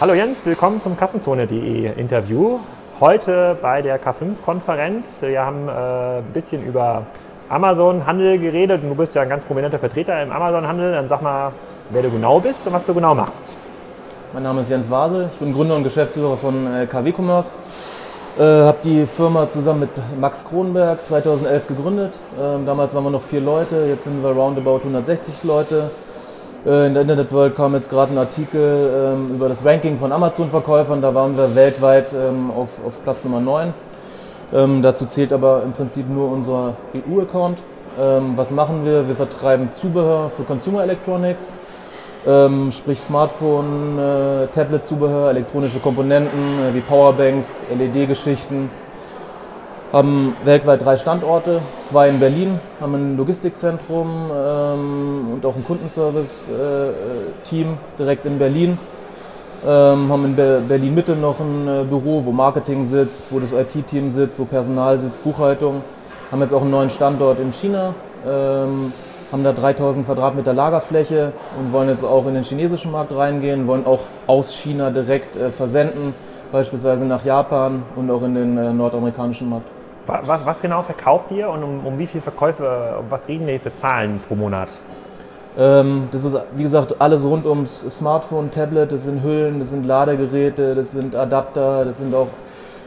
Hallo Jens, willkommen zum Kassenzone.de Interview. Heute bei der K5-Konferenz. Wir haben äh, ein bisschen über Amazon-Handel geredet und du bist ja ein ganz prominenter Vertreter im Amazon-Handel. Dann sag mal, wer du genau bist und was du genau machst. Mein Name ist Jens Wasel, ich bin Gründer und Geschäftsführer von äh, KW Commerce. Äh, habe die Firma zusammen mit Max Kronberg 2011 gegründet. Ähm, damals waren wir noch vier Leute, jetzt sind wir roundabout 160 Leute. Äh, in der Internetwelt kam jetzt gerade ein Artikel ähm, über das Ranking von Amazon-Verkäufern. Da waren wir weltweit ähm, auf, auf Platz Nummer 9. Ähm, dazu zählt aber im Prinzip nur unser EU-Account. Ähm, was machen wir? Wir vertreiben Zubehör für Consumer Electronics, ähm, sprich Smartphone, äh, Tablet-Zubehör, elektronische Komponenten äh, wie Powerbanks, LED-Geschichten. Haben weltweit drei Standorte, zwei in Berlin, haben ein Logistikzentrum ähm, und auch ein Kundenservice-Team äh, direkt in Berlin. Ähm, haben in Berlin Mitte noch ein äh, Büro, wo Marketing sitzt, wo das IT-Team sitzt, wo Personal sitzt, Buchhaltung. Haben jetzt auch einen neuen Standort in China. Ähm, haben da 3000 Quadratmeter Lagerfläche und wollen jetzt auch in den chinesischen Markt reingehen, wollen auch aus China direkt äh, versenden, beispielsweise nach Japan und auch in den äh, nordamerikanischen Markt. Was, was, genau verkauft ihr und um, um wie viele Verkäufe, um was reden wir für Zahlen pro Monat? Ähm, das ist, wie gesagt, alles rund ums Smartphone, Tablet, das sind Hüllen, das sind Ladegeräte, das sind Adapter, das sind auch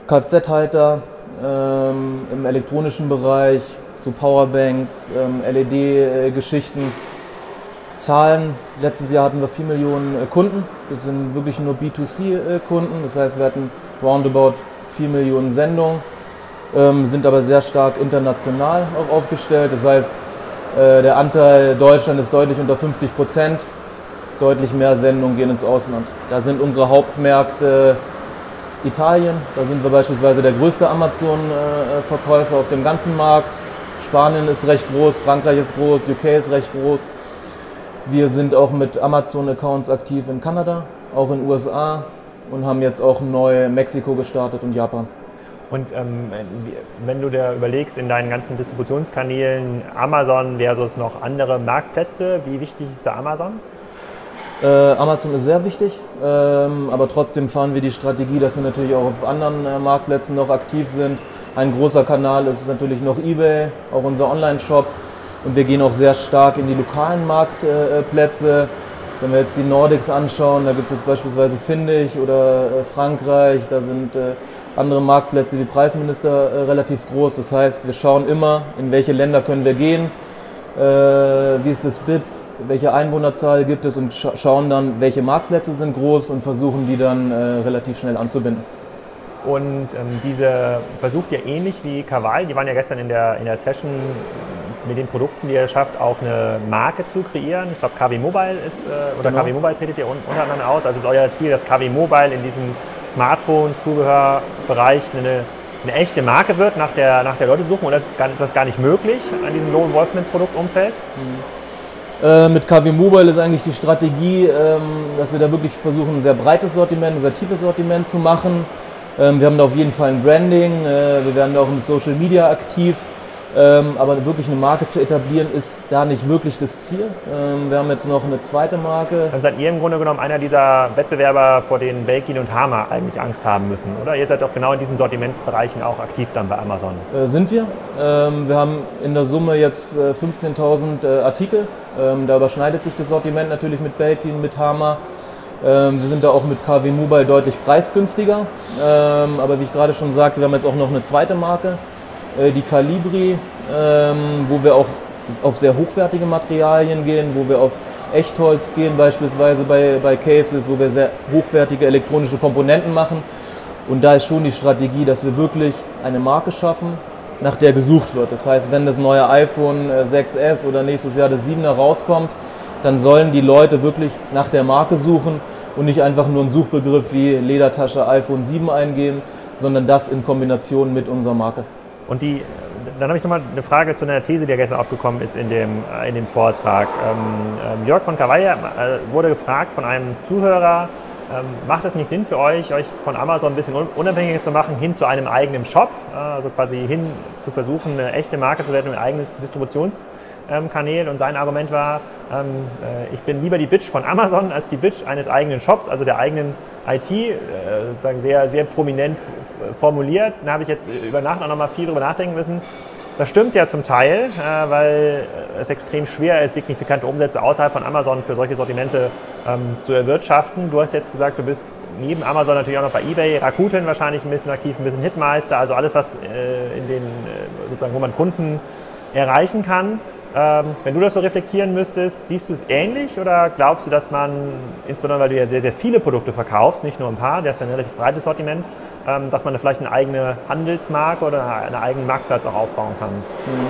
Kfz-Halter ähm, im elektronischen Bereich, so Powerbanks, ähm, LED-Geschichten. Zahlen, letztes Jahr hatten wir 4 Millionen äh, Kunden, das sind wirklich nur B2C-Kunden, das heißt wir hatten roundabout 4 Millionen Sendungen, sind aber sehr stark international auch aufgestellt, das heißt äh, der Anteil Deutschland ist deutlich unter 50 Prozent, deutlich mehr Sendungen gehen ins Ausland. Da sind unsere Hauptmärkte Italien, da sind wir beispielsweise der größte Amazon-Verkäufer auf dem ganzen Markt. Spanien ist recht groß, Frankreich ist groß, UK ist recht groß. Wir sind auch mit Amazon-Accounts aktiv in Kanada, auch in den USA und haben jetzt auch neu Mexiko gestartet und Japan. Und ähm, wenn du dir überlegst, in deinen ganzen Distributionskanälen Amazon versus noch andere Marktplätze, wie wichtig ist da Amazon? Äh, Amazon ist sehr wichtig, ähm, aber trotzdem fahren wir die Strategie, dass wir natürlich auch auf anderen äh, Marktplätzen noch aktiv sind. Ein großer Kanal ist natürlich noch eBay, auch unser Online-Shop. Und wir gehen auch sehr stark in die lokalen Marktplätze. Wenn wir jetzt die Nordics anschauen, da gibt es jetzt beispielsweise Findig oder äh, Frankreich, da sind äh, andere Marktplätze wie Preisminister äh, relativ groß. Das heißt, wir schauen immer, in welche Länder können wir gehen, wie ist das BIP, welche Einwohnerzahl gibt es und schauen dann, welche Marktplätze sind groß und versuchen die dann relativ schnell anzubinden. Und ähm, diese versucht ihr ähnlich wie Kawaii, die waren ja gestern in der, in der Session mit den Produkten, die ihr schafft, auch eine Marke zu kreieren. Ich glaube, KW Mobile ist, äh, oder genau. KW Mobile tretet ihr unter anderem aus. Also ist euer Ziel, dass KW Mobile in diesem Smartphone-Zubehörbereich eine, eine echte Marke wird, nach der, nach der Leute suchen? Oder ist das gar nicht möglich an diesem Low Involvement Produktumfeld? Mhm. Äh, mit KW Mobile ist eigentlich die Strategie, ähm, dass wir da wirklich versuchen, ein sehr breites Sortiment, ein sehr tiefes Sortiment zu machen ähm, wir haben da auf jeden Fall ein Branding, äh, wir werden da auch im Social Media aktiv. Ähm, aber wirklich eine Marke zu etablieren, ist da nicht wirklich das Ziel. Ähm, wir haben jetzt noch eine zweite Marke. Dann seid ihr im Grunde genommen einer dieser Wettbewerber, vor denen Belkin und Hama eigentlich Angst haben müssen, oder? Ihr seid doch genau in diesen Sortimentsbereichen auch aktiv dann bei Amazon. Äh, sind wir. Ähm, wir haben in der Summe jetzt äh, 15.000 äh, Artikel. Ähm, da überschneidet sich das Sortiment natürlich mit Belkin, mit Hama. Ähm, wir sind da auch mit KW Mobile deutlich preisgünstiger. Ähm, aber wie ich gerade schon sagte, wir haben jetzt auch noch eine zweite Marke, äh, die Calibri, ähm, wo wir auch auf sehr hochwertige Materialien gehen, wo wir auf Echtholz gehen, beispielsweise bei, bei Cases, wo wir sehr hochwertige elektronische Komponenten machen. Und da ist schon die Strategie, dass wir wirklich eine Marke schaffen, nach der gesucht wird. Das heißt, wenn das neue iPhone 6S äh, oder nächstes Jahr das 7er rauskommt, dann sollen die Leute wirklich nach der Marke suchen und nicht einfach nur einen Suchbegriff wie Ledertasche iPhone 7 eingeben, sondern das in Kombination mit unserer Marke. Und die, dann habe ich nochmal eine Frage zu einer These, die ja gestern aufgekommen ist in dem, in dem Vortrag. Ähm, ähm Jörg von Kawaya äh, wurde gefragt von einem Zuhörer, ähm, macht es nicht Sinn für euch, euch von Amazon ein bisschen unabhängiger zu machen, hin zu einem eigenen Shop, äh, also quasi hin zu versuchen, eine echte Marke zu werden, ein eigenes Distributions- Kanälen und sein Argument war, ähm, äh, ich bin lieber die Bitch von Amazon als die Bitch eines eigenen Shops, also der eigenen IT, äh, sozusagen sehr, sehr prominent formuliert. Da habe ich jetzt über Nacht auch nochmal viel drüber nachdenken müssen. Das stimmt ja zum Teil, äh, weil es extrem schwer ist, signifikante Umsätze außerhalb von Amazon für solche Sortimente ähm, zu erwirtschaften. Du hast jetzt gesagt, du bist neben Amazon natürlich auch noch bei eBay, Rakuten wahrscheinlich ein bisschen aktiv, ein bisschen Hitmeister, also alles, was in den, sozusagen, wo man Kunden erreichen kann. Ähm, wenn du das so reflektieren müsstest, siehst du es ähnlich oder glaubst du, dass man, insbesondere weil du ja sehr, sehr viele Produkte verkaufst, nicht nur ein paar, der ist ja ein relativ breites Sortiment, ähm, dass man vielleicht eine eigene Handelsmarke oder einen eigenen Marktplatz auch aufbauen kann? Mhm.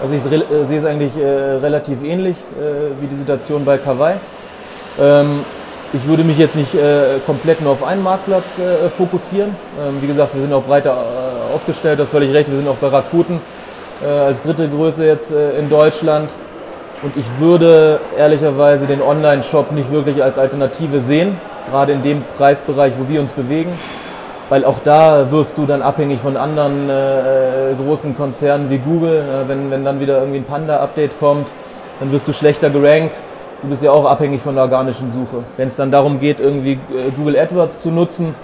Also ich äh, sehe es eigentlich äh, relativ ähnlich äh, wie die Situation bei Kawaii. Ähm, ich würde mich jetzt nicht komplett nur auf einen Marktplatz fokussieren. Wie gesagt, wir sind auch breiter aufgestellt, das völlig recht. Wir sind auch bei Rakuten als dritte Größe jetzt äh, in Deutschland. Und ich würde ehrlicherweise den Online-Shop nicht wirklich als Alternative sehen, gerade in dem Preisbereich, wo wir uns bewegen. Weil auch da wirst du dann abhängig von anderen äh, großen Konzernen wie Google. Äh, wenn, wenn dann wieder irgendwie ein Panda-Update kommt, dann wirst du schlechter gerankt. Du bist ja auch abhängig von der organischen Suche. Wenn es dann darum geht, irgendwie äh, Google AdWords zu nutzen,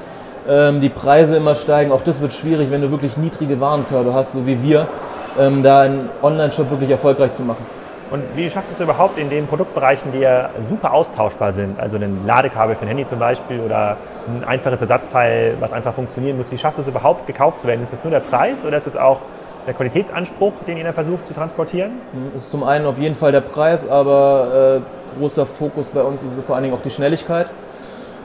ähm, die Preise immer steigen, auch das wird schwierig, wenn du wirklich niedrige Warenkörbe hast, so wie wir ähm, da einen Online-Shop wirklich erfolgreich zu machen. Und wie schaffst du es überhaupt in den Produktbereichen, die ja super austauschbar sind, also ein Ladekabel für ein Handy zum Beispiel oder ein einfaches Ersatzteil, was einfach funktionieren muss, wie schaffst du es überhaupt gekauft zu werden? Ist das nur der Preis oder ist es auch der Qualitätsanspruch, den ihr da versucht zu transportieren? Das ist zum einen auf jeden Fall der Preis, aber äh, großer Fokus bei uns ist vor allen Dingen auch die Schnelligkeit.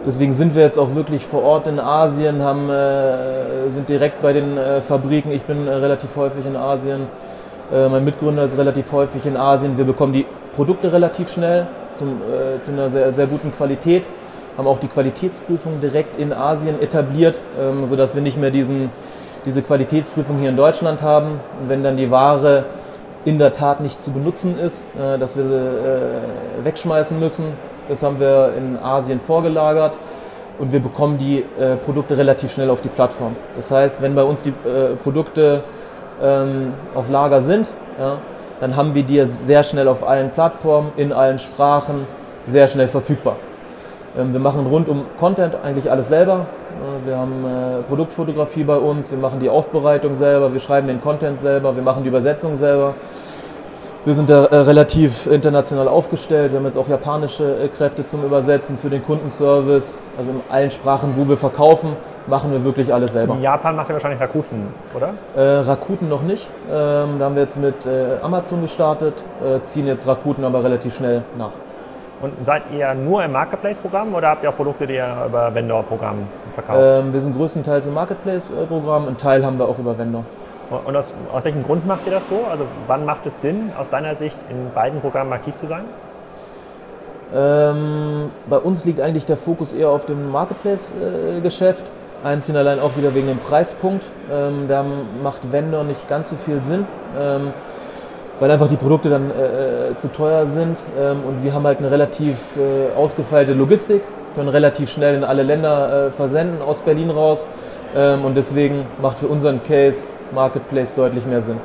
Deswegen sind wir jetzt auch wirklich vor Ort in Asien, haben, äh, sind direkt bei den äh, Fabriken. Ich bin äh, relativ häufig in Asien. Äh, mein Mitgründer ist relativ häufig in Asien. Wir bekommen die Produkte relativ schnell zum, äh, zu einer sehr, sehr guten Qualität. Haben auch die Qualitätsprüfung direkt in Asien etabliert, ähm, sodass wir nicht mehr diesen, diese Qualitätsprüfung hier in Deutschland haben. Und wenn dann die Ware in der Tat nicht zu benutzen ist, äh, dass wir sie wegschmeißen müssen, das haben wir in Asien vorgelagert und wir bekommen die äh, Produkte relativ schnell auf die Plattform. Das heißt, wenn bei uns die äh, Produkte ähm, auf Lager sind, ja, dann haben wir die sehr schnell auf allen Plattformen, in allen Sprachen, sehr schnell verfügbar. Ähm, wir machen rund um Content eigentlich alles selber. wir haben äh, Produktfotografie bei uns, wir machen die Aufbereitung selber, wir schreiben den Content selber, wir machen die Übersetzung selber. Wir sind da äh, relativ international aufgestellt. Wir haben jetzt auch japanische äh, Kräfte zum Übersetzen für den Kundenservice. Also in allen Sprachen, wo wir verkaufen, machen wir wirklich alles selber. In Japan macht ihr wahrscheinlich Rakuten, oder? Äh, Rakuten noch nicht. Ähm, da haben wir jetzt mit äh, Amazon gestartet, äh, ziehen jetzt Rakuten aber relativ schnell nach. Und seid ihr nur im Marketplace-Programm oder habt ihr auch Produkte, die ihr über Vendor-Programm verkauft? Ähm, wir sind größtenteils im Marketplace-Programm, einen Teil haben wir auch über Vendor. Und aus, aus, welchem Grund macht ihr das so? Also wann macht es Sinn, aus deiner Sicht in beiden Programmen aktiv zu sein? Ähm, bei uns liegt eigentlich der Fokus eher auf dem Marketplace-Geschäft. Einzeln allein auch wieder wegen dem Preispunkt. Ähm, da macht Vendor nicht ganz so viel Sinn, ähm, weil einfach die Produkte dann äh, äh, zu teuer sind. Ähm, und wir haben halt eine relativ äh, ausgefeilte Logistik, können relativ schnell in alle Länder äh, versenden aus Berlin raus. Ähm, und deswegen macht für unseren Case Marketplace deutlich mehr Sinn.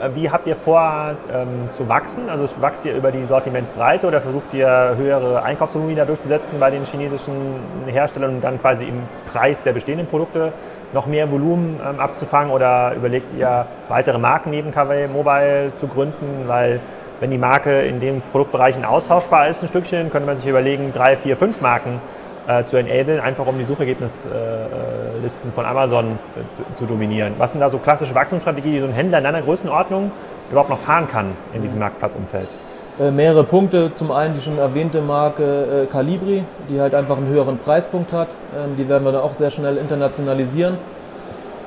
Äh, wie habt ihr vor ähm, zu wachsen? Also wächst ihr über die Sortimentsbreite oder versucht ihr höhere Einkaufsvolumen durchzusetzen bei den chinesischen Herstellern und dann quasi im Preis der bestehenden Produkte noch mehr Volumen ähm, abzufangen oder überlegt ihr weitere Marken neben KW Mobile zu gründen? Weil wenn die Marke in den Produktbereichen austauschbar ist ein Stückchen, könnte man sich überlegen, drei, vier, fünf Marken äh, zu enablen, einfach um die Suchergebnislisten äh, von Amazon äh, zu, zu, dominieren. Was sind da so klassische Wachstumsstrategien, die so ein Händler in einer Größenordnung überhaupt noch fahren kann in diesem Marktplatzumfeld? Äh, mehrere Punkte. Zum einen die schon erwähnte Marke äh, Calibri, die halt einfach einen höheren Preispunkt hat. Ähm, die werden wir dann auch sehr schnell internationalisieren.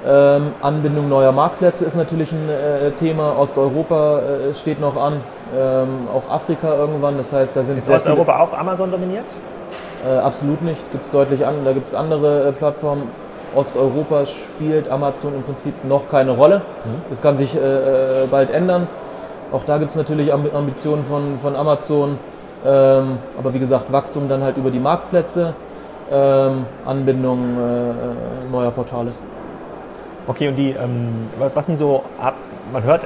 Ähm, Anbindung neuer Marktplätze ist natürlich ein Thema. Osteuropa steht noch an, ähm, auch Afrika irgendwann. Das heißt, da sind ist Osteuropa auch Amazon dominiert? Äh, absolut nicht. Gibt's deutlich an. Da gibt es andere äh, Plattformen. Osteuropa spielt Amazon im Prinzip noch keine Rolle. Mhm. Das kann sich äh, äh bald ändern. Auch da gibt es natürlich Ambitionen von, von Amazon. Ähm, aber wie gesagt, Wachstum dann halt über die Marktplätze, ähm, Anbindung äh, neuer Portale. Okay, und die, ähm, was sind so, man hört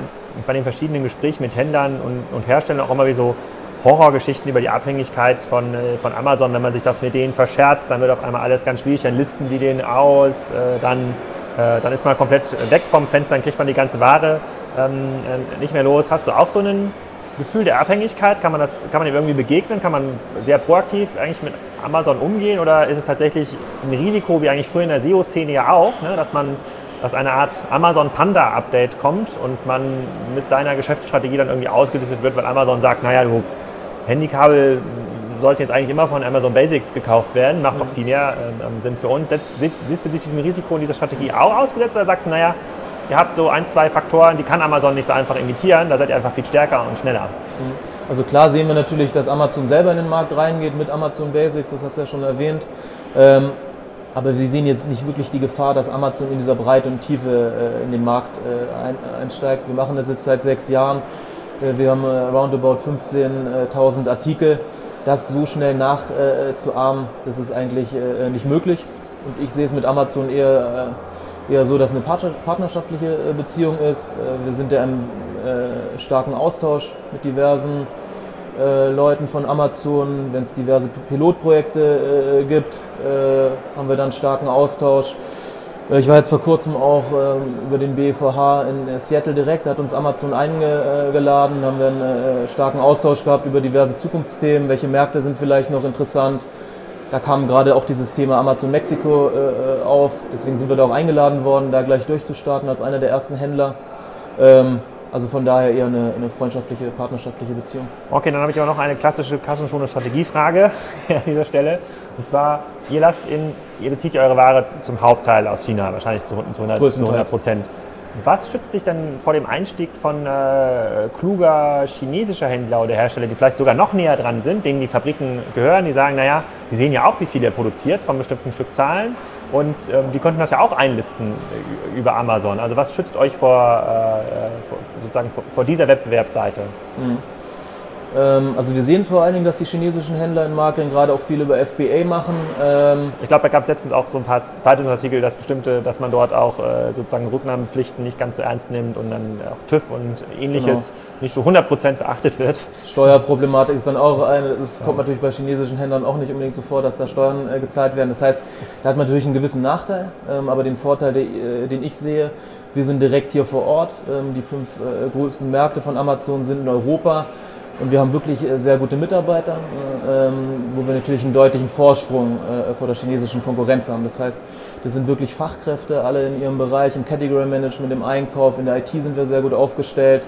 bei den verschiedenen Gesprächen mit Händlern und, und Herstellern auch immer wie so Horrorgeschichten über die Abhängigkeit von, äh, von Amazon. Wenn man sich das mit denen verscherzt, dann wird auf einmal alles ganz schwierig, dann listen die den aus, äh, dann, äh, dann ist man komplett weg vom Fenster, dann kriegt man die ganze Ware ähm, nicht mehr los. Hast du auch so ein Gefühl der Abhängigkeit? Kann man, das, kann man dem irgendwie begegnen? Kann man sehr proaktiv eigentlich mit Amazon umgehen oder ist es tatsächlich ein Risiko, wie eigentlich früher in der SEO-Szene ja auch, ne, dass man dass eine Art Amazon Panda Update kommt und man mit seiner Geschäftsstrategie dann irgendwie ausgelistet wird, weil Amazon sagt, naja, du Handykabel sollten jetzt eigentlich immer von Amazon Basics gekauft werden, macht noch viel mehr ähm, Sinn für uns. Setzt, siehst du dich diesem Risiko und dieser Strategie auch ausgesetzt oder sagst du, naja, ihr habt so ein, zwei Faktoren, die kann Amazon nicht so einfach imitieren, da seid ihr einfach viel stärker und schneller. Mhm. Also klar sehen wir natürlich, dass Amazon selber in den Markt reingeht mit Amazon Basics, das hast du ja schon erwähnt. Ähm, aber wir sehen jetzt nicht wirklich die Gefahr, dass Amazon in dieser Breite und Tiefe äh, in den Markt äh, einsteigt. Wir machen das jetzt seit sechs Jahren. Äh, wir haben äh, roundabout 15.000 Artikel. Das so schnell nachzuahmen, das ist eigentlich äh, nicht möglich. Und ich sehe es mit Amazon eher, eher so, dass eine partnerschaftliche Beziehung ist. Wir sind ja im starken Austausch mit diversen Leuten von Amazon. Wenn es diverse Pilotprojekte gibt, haben wir dann starken Austausch. Äh, ich war jetzt vor kurzem auch ähm, über den BVH in äh, Seattle direkt, hat uns Amazon eingeladen, haben wir einen äh, starken Austausch gehabt über diverse Zukunftsthemen, welche Märkte sind vielleicht noch interessant. Da kam gerade auch dieses Thema Amazon Mexiko auf, deswegen sind wir da auch eingeladen worden, da gleich durchzustarten als einer der ersten Händler. Ähm, also von daher eher eine, eine, freundschaftliche, partnerschaftliche Beziehung. Okay, dann habe ich aber noch eine klassische kassenschone Strategiefrage an dieser Stelle. Und zwar, ihr lasst in, ihr bezieht ja eure Ware zum Hauptteil aus China, wahrscheinlich zu 100 Prozent. Was schützt dich denn vor dem Einstieg von äh, kluger chinesischer Händler oder Hersteller, die vielleicht sogar noch näher dran sind, denen die Fabriken gehören, die sagen, naja, die sehen ja auch, wie viel er produziert von bestimmten Stückzahlen und ähm, die konnten das ja auch einlisten äh, über Amazon. Also was schützt euch vor, äh, vor sozusagen vor, vor, dieser Wettbewerbsseite? Mhm. Ähm, also wir sehen es vor allen Dingen, dass die chinesischen Händler in Marketing gerade auch viel über FBA machen. Ähm ich glaube, da gab es letztens auch so ein paar Zeitungsartikel, dass bestimmte, dass man dort auch äh, sozusagen Rücknahmepflichten nicht ganz so ernst nimmt und dann auch TÜV und ähnliches genau. nicht so 100% beachtet wird. Steuerproblematik ist dann auch eine, es kommt natürlich bei chinesischen Händlern auch nicht unbedingt so vor, dass da Steuern äh, gezahlt werden. Das heißt, da hat man natürlich einen gewissen Nachteil, ähm, aber den Vorteil, äh, den ich sehe, wir sind direkt hier vor Ort. Die fünf größten Märkte von Amazon sind in Europa. Und wir haben wirklich äh, sehr gute Mitarbeiter, äh, ähm, wo wir natürlich einen deutlichen Vorsprung äh, vor der chinesischen Konkurrenz haben. Das heißt, das sind wirklich Fachkräfte, alle in ihrem Bereich, im Category Management, im Einkauf, in der IT sind wir sehr gut aufgestellt.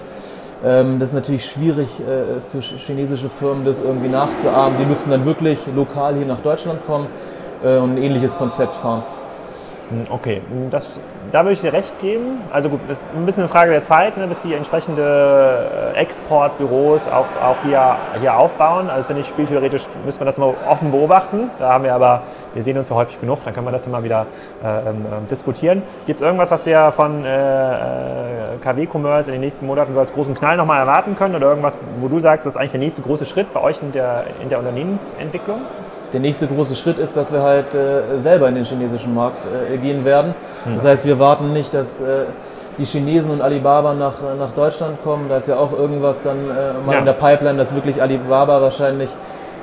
Ähm, das ist natürlich schwierig für chinesische Firmen, das irgendwie nachzuahmen. Die müssten dann wirklich lokal hier nach Deutschland kommen und ein ähnliches Konzept fahren. Hm, okay, hm, das, da würde ich dir recht geben. Also gut, das ist ein bisschen eine Frage der Zeit, ne, bis die entsprechende äh, Exportbüros auch, auch hier, hier aufbauen. Also finde ich, spieltheoretisch müsste man das immer offen beobachten. Da haben wir aber, wir sehen uns ja häufig genug, dann können wir das immer wieder äh, ähm, ähm diskutieren. Gibt es irgendwas, was wir von äh, äh KW-Commerce in den nächsten Monaten so als großen Knall nochmal erwarten können? Oder irgendwas, wo du sagst, das ist eigentlich der nächste große Schritt bei euch in der, in der Unternehmensentwicklung? Der nächste große Schritt ist, dass wir halt äh, selber in den chinesischen Markt äh, gehen werden. Mhm. Das heißt, wir warten nicht, dass äh, die Chinesen und Alibaba nach, nach Deutschland kommen. Da ist ja auch irgendwas dann äh, mal ja. in der Pipeline, dass wirklich Alibaba wahrscheinlich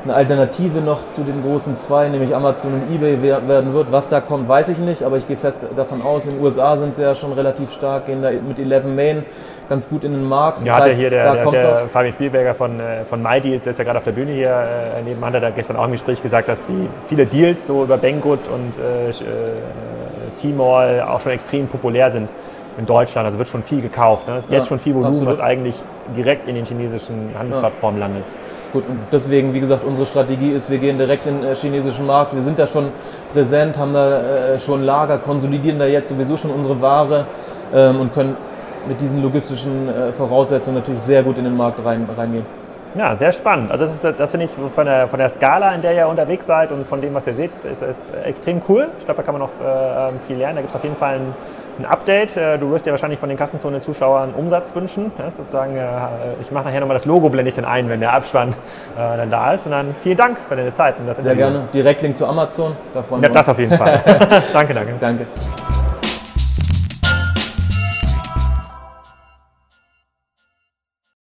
eine Alternative noch zu den großen zwei, nämlich Amazon und eBay werden wird. Was da kommt, weiß ich nicht, aber ich gehe fest davon aus, in den USA sind sie ja schon relativ stark, gehen da mit 11 Main ganz gut in den Markt. Ja, das heißt, hier der, der, der Fabian Spielberger von, äh, von MyDeals, der ist ja gerade auf der Bühne hier äh, nebenan, hat er gestern auch im Gespräch gesagt, dass die viele Deals so über Banggood und äh, äh, Tmall auch schon extrem populär sind in Deutschland. Also wird schon viel gekauft. Ne? Es ist ja, jetzt schon viel Volumen, absolut. was eigentlich direkt in den chinesischen Handelsplattformen ja. landet. Gut, und deswegen, wie gesagt, unsere Strategie ist, wir gehen direkt in den äh, chinesischen Markt. Wir sind da schon präsent, haben da äh, schon Lager, konsolidieren da jetzt sowieso schon unsere Ware ähm, und können mit diesen logistischen äh, Voraussetzungen natürlich sehr gut in den Markt rein, reingehen. Ja, sehr spannend. Also das, das finde ich von der, von der Skala, in der ihr unterwegs seid und von dem, was ihr seht, ist, ist extrem cool. Ich glaube, da kann man noch äh, viel lernen. Da gibt es auf jeden Fall ein, ein Update. Äh, du wirst ja wahrscheinlich von den Kassenzone-Zuschauern Umsatz wünschen. Ja, sozusagen, äh, ich mache nachher nochmal das Logo, blende ich dann ein, wenn der Abspann äh, dann da ist. Und dann vielen Dank für deine Zeit. Und das Sehr Interview. gerne. Direktlink zu Amazon. Da freuen ja, wir uns. Das auf jeden Fall. danke, danke. Danke.